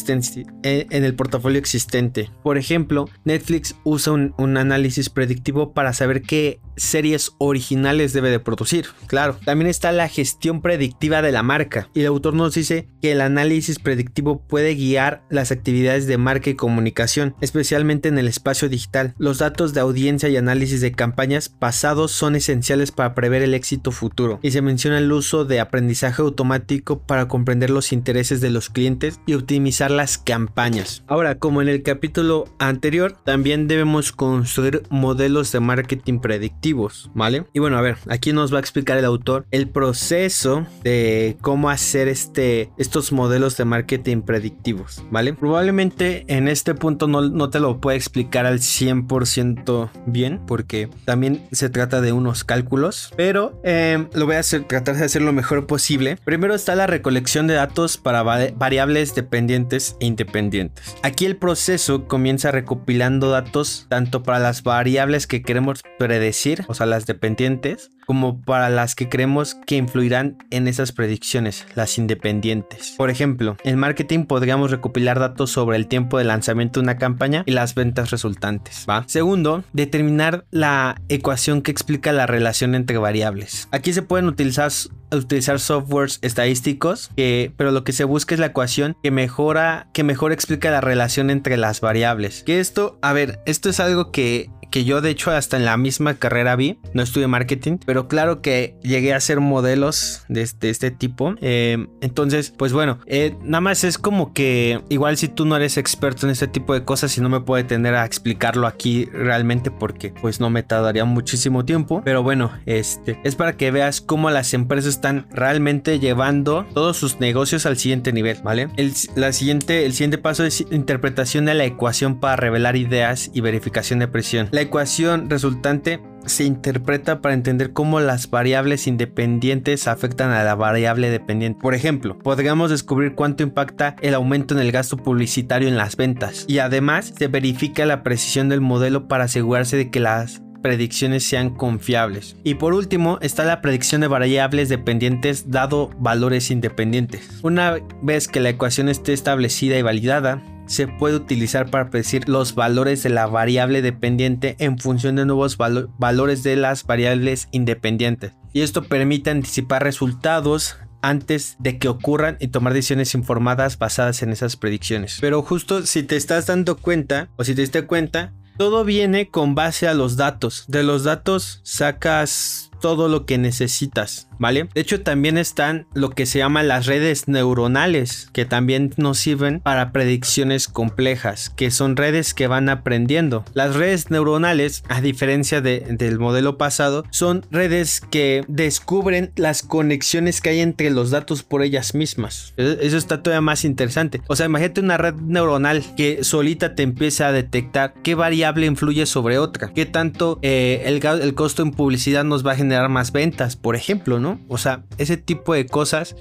en el portafolio existente. Por ejemplo, Netflix usa un, un análisis predictivo para saber qué series originales debe de producir. Claro, también está la gestión predictiva de la marca y el autor nos dice que el análisis predictivo puede guiar las actividades de marca y comunicación, especialmente en el espacio digital. Los datos de audiencia y análisis de campañas pasados son esenciales para prever el éxito futuro y se menciona el uso de aprendizaje automático para comprender los intereses de los clientes y optimizar las campañas. Ahora, como en el capítulo anterior, también debemos construir modelos de marketing predictivo ¿vale? Y bueno, a ver, aquí nos va a explicar el autor el proceso de cómo hacer este, estos modelos de marketing predictivos, ¿vale? Probablemente en este punto no, no te lo puedo explicar al 100% bien, porque también se trata de unos cálculos, pero em, lo voy a hacer, tratar de hacer lo mejor posible. Primero está la recolección de datos para variables dependientes e independientes. Aquí el proceso comienza recopilando datos tanto para las variables que queremos predecir o sea, las dependientes, como para las que creemos que influirán en esas predicciones, las independientes. Por ejemplo, en marketing podríamos recopilar datos sobre el tiempo de lanzamiento de una campaña y las ventas resultantes. ¿va? Segundo, determinar la ecuación que explica la relación entre variables. Aquí se pueden utilizar utilizar softwares estadísticos, pero lo que se busca es la ecuación que mejora, que mejor explica la relación entre las variables. Que esto, a ver, esto es algo que que yo de hecho hasta en la misma carrera vi, no estudié marketing, pero claro que llegué a hacer modelos de este, este tipo. Eh, entonces, pues bueno, eh, nada más es como que igual si tú no eres experto en este tipo de cosas y no me puede tener a explicarlo aquí realmente porque pues no me tardaría muchísimo tiempo. Pero bueno, este es para que veas cómo las empresas están realmente llevando todos sus negocios al siguiente nivel, ¿vale? El, la siguiente, el siguiente paso es interpretación de la ecuación para revelar ideas y verificación de presión. La ecuación resultante se interpreta para entender cómo las variables independientes afectan a la variable dependiente. Por ejemplo, podríamos descubrir cuánto impacta el aumento en el gasto publicitario en las ventas y además se verifica la precisión del modelo para asegurarse de que las predicciones sean confiables. Y por último está la predicción de variables dependientes dado valores independientes. Una vez que la ecuación esté establecida y validada, se puede utilizar para predecir los valores de la variable dependiente en función de nuevos valores de las variables independientes. Y esto permite anticipar resultados antes de que ocurran y tomar decisiones informadas basadas en esas predicciones. Pero justo si te estás dando cuenta o si te diste cuenta, todo viene con base a los datos. De los datos sacas todo lo que necesitas. ¿Vale? De hecho, también están lo que se llaman las redes neuronales, que también nos sirven para predicciones complejas, que son redes que van aprendiendo. Las redes neuronales, a diferencia del modelo pasado, son redes que descubren las conexiones que hay entre los datos por ellas mismas. E, eso está todavía más interesante. O sea, imagínate una red neuronal que solita te empieza a detectar qué variable influye sobre otra, qué tanto eh, el, costo en publicidad nos va a generar más ventas, por ejemplo, ¿no? O sea, ese tipo de cosas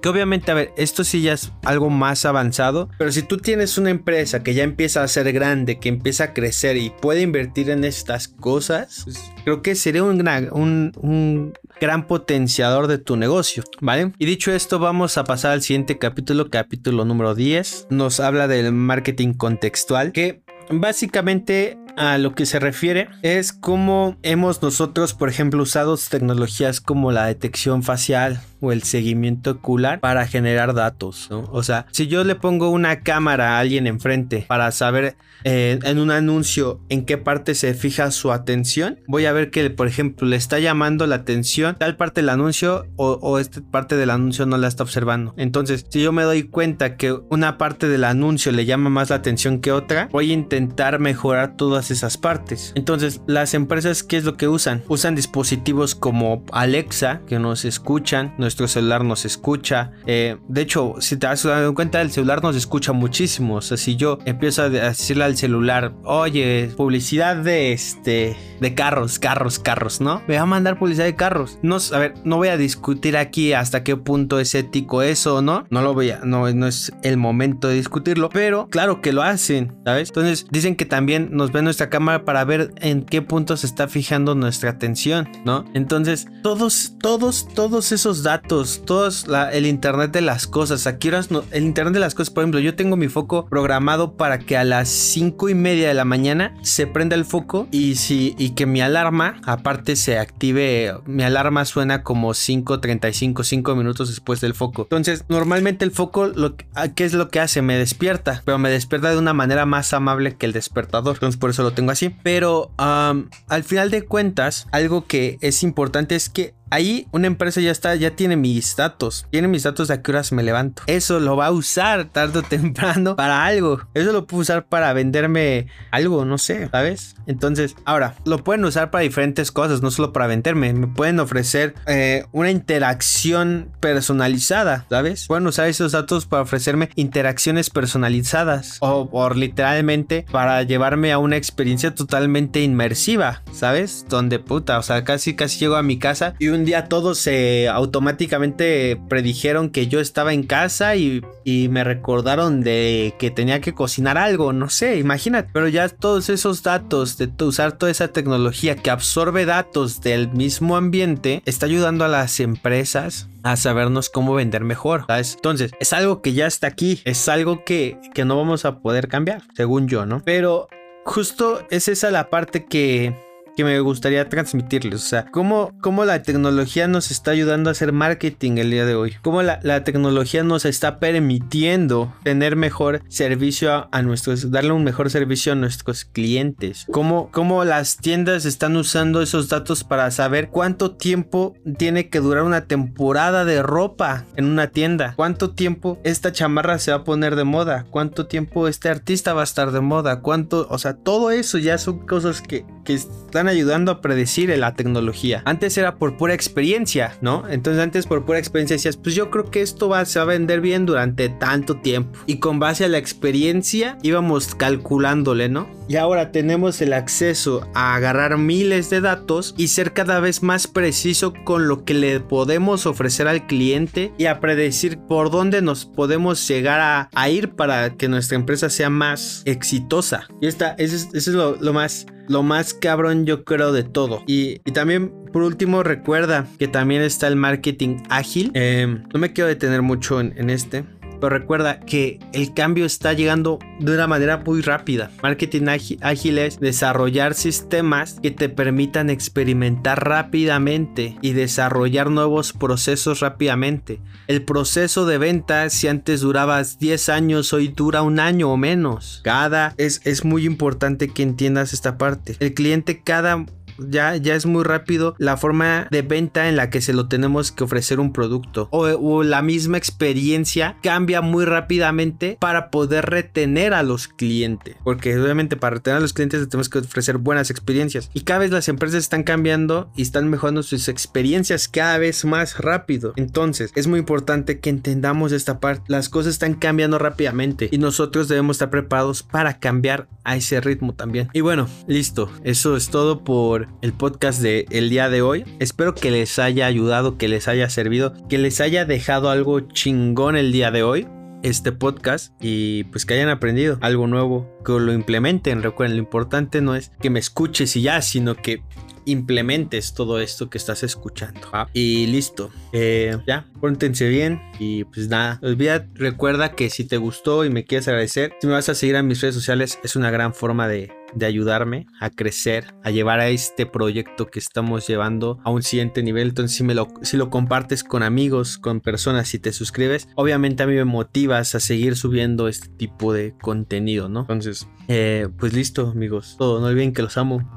que obviamente, a ver, esto sí ya es algo más avanzado, pero si tú tienes una empresa que ya empieza a ser grande, que empieza a crecer y puede invertir en estas cosas, pues, creo que sería un gran, un, un gran potenciador de tu negocio, ¿vale? Y dicho esto, vamos a pasar al siguiente capítulo, capítulo número 10. Nos habla del marketing contextual, que básicamente a lo que se refiere es cómo hemos nosotros, por ejemplo, usado tecnologías como la detección facial o el seguimiento ocular para generar datos. O sea, si yo le pongo una cámara a alguien enfrente para saber eh, en un anuncio en qué parte se fija su atención, voy a ver que, por ejemplo, le está llamando la atención tal parte del anuncio o, esta parte del anuncio no la está observando. Entonces, si yo me doy cuenta que una parte del anuncio le llama más la atención que otra, voy a intentar mejorar todas esas partes. Entonces, las empresas, ¿qué es lo que usan? Usan dispositivos como Alexa, que nos escuchan, nuestro celular nos escucha. Eh, de hecho, si te has dado cuenta, el celular nos escucha muchísimo. O sea, si yo empiezo a decirle al celular, oye, publicidad de este, de carros, carros, carros, ¿no? Me va a mandar publicidad de carros. No, a ver, no voy a discutir aquí hasta qué punto es ético eso no. No lo voy a, no, no es el momento de discutirlo, pero claro que lo hacen, ¿sabes? Entonces, dicen que también nos ven nuestra cámara para ver en qué punto se está fijando nuestra atención, ¿no? Entonces, todos, todos, todos esos datos, todos el Internet de las cosas, aquí no, el Internet de las cosas, por ejemplo, yo tengo mi foco programado para que a las cinco y media de la mañana se prenda el foco y si y que mi alarma aparte se active, mi alarma suena como 5.35, 5 minutos después del foco. Entonces, normalmente el foco, lo, ¿qué es lo que hace? Me despierta, pero me despierta de una manera más amable que el despertador. Entonces, por eso lo tengo así. Pero al final de cuentas, algo que es importante es que Ahí una empresa ya está, ya tiene mis datos, tiene mis datos de a qué horas me levanto. Eso lo va a usar tarde o temprano para algo. Eso lo puedo usar para venderme algo, no sé, ¿sabes? Entonces, ahora, lo pueden usar para diferentes cosas, no solo para venderme. Me pueden ofrecer eh, una interacción personalizada, ¿sabes? Pueden usar esos datos para ofrecerme interacciones personalizadas o por literalmente para llevarme a una experiencia totalmente inmersiva, ¿sabes? Donde puta, o sea, casi casi llego a mi casa y un día todos se automáticamente predijeron que yo estaba en casa y, me recordaron de que tenía que cocinar algo, no sé, imagínate. Pero ya todos esos datos, de usar toda esa tecnología que absorbe datos del mismo ambiente, está ayudando a las empresas a sabernos cómo vender mejor. Entonces, es algo que ya está aquí, es algo que, que no vamos a poder cambiar, según yo, ¿no? Pero justo es esa la parte que que me gustaría transmitirles. O sea, cómo, cómo la tecnología nos está ayudando a hacer marketing el día de hoy. Cómo la, tecnología nos está permitiendo tener mejor servicio a, nuestros, darle un mejor servicio a nuestros clientes. Cómo, cómo las tiendas están usando esos datos para saber cuánto tiempo tiene que durar una temporada de ropa en una tienda. Cuánto tiempo esta chamarra se va a poner de moda. Cuánto tiempo este artista va a estar de moda. Cuánto, o sea, todo eso ya son cosas que, que están ayudando a predecir la tecnología. Antes era por pura experiencia, ¿no? Entonces antes por pura experiencia decías, pues yo creo que esto va, se va a vender bien durante tanto tiempo. Y con base a la experiencia íbamos calculándole, ¿no? Y ahora tenemos el acceso a agarrar miles de datos y ser cada vez más preciso con lo que le podemos ofrecer al cliente y a predecir por dónde nos podemos llegar a, ir para que nuestra empresa sea más exitosa. Y esta, eso es, lo, lo más lo más cabrón yo creo de todo. Y, también por último recuerda que también está el marketing ágil. Em, no me quiero detener mucho en este. Pero recuerda que el cambio está llegando de una manera muy rápida. Marketing ágil es desarrollar sistemas que te permitan experimentar rápidamente y desarrollar nuevos procesos rápidamente. El proceso de venta, si antes durabas 10 años, hoy dura un año o menos. Cada es, es muy importante que entiendas esta parte. El cliente cada ya, ya es muy rápido la forma de venta en la que se lo tenemos que ofrecer un producto. O, la misma experiencia cambia muy rápidamente para poder retener a los clientes. Porque obviamente para retener a los clientes tenemos que ofrecer buenas experiencias. Y cada vez las empresas están cambiando y están mejorando sus experiencias cada vez más rápido. Entonces es muy importante que entendamos esta parte. Las cosas están cambiando rápidamente y nosotros debemos estar preparados para cambiar a ese ritmo también. Y bueno, listo. Eso es todo por el podcast de el día de hoy. Espero que les haya ayudado, que les haya servido, que les haya dejado algo chingón el día de hoy este podcast y pues que hayan aprendido algo nuevo, que lo implementen. Recuerden, lo importante no es que me escuches y ya, sino que implementes todo esto que estás escuchando. Y listo. Eh, ya, póntense bien. Y pues nada, olvida, recuerda que si te gustó y me quieres agradecer, si me vas a seguir a mis redes sociales, es una gran forma de, de ayudarme a crecer, a llevar a este proyecto que estamos llevando a un siguiente nivel. Entonces, si, me lo, si lo compartes con amigos, con personas, si te suscribes, obviamente a mí me motivas a seguir subiendo este tipo de contenido, ¿no? Entonces, eh, pues listo, amigos. Todo, no olviden que los amo.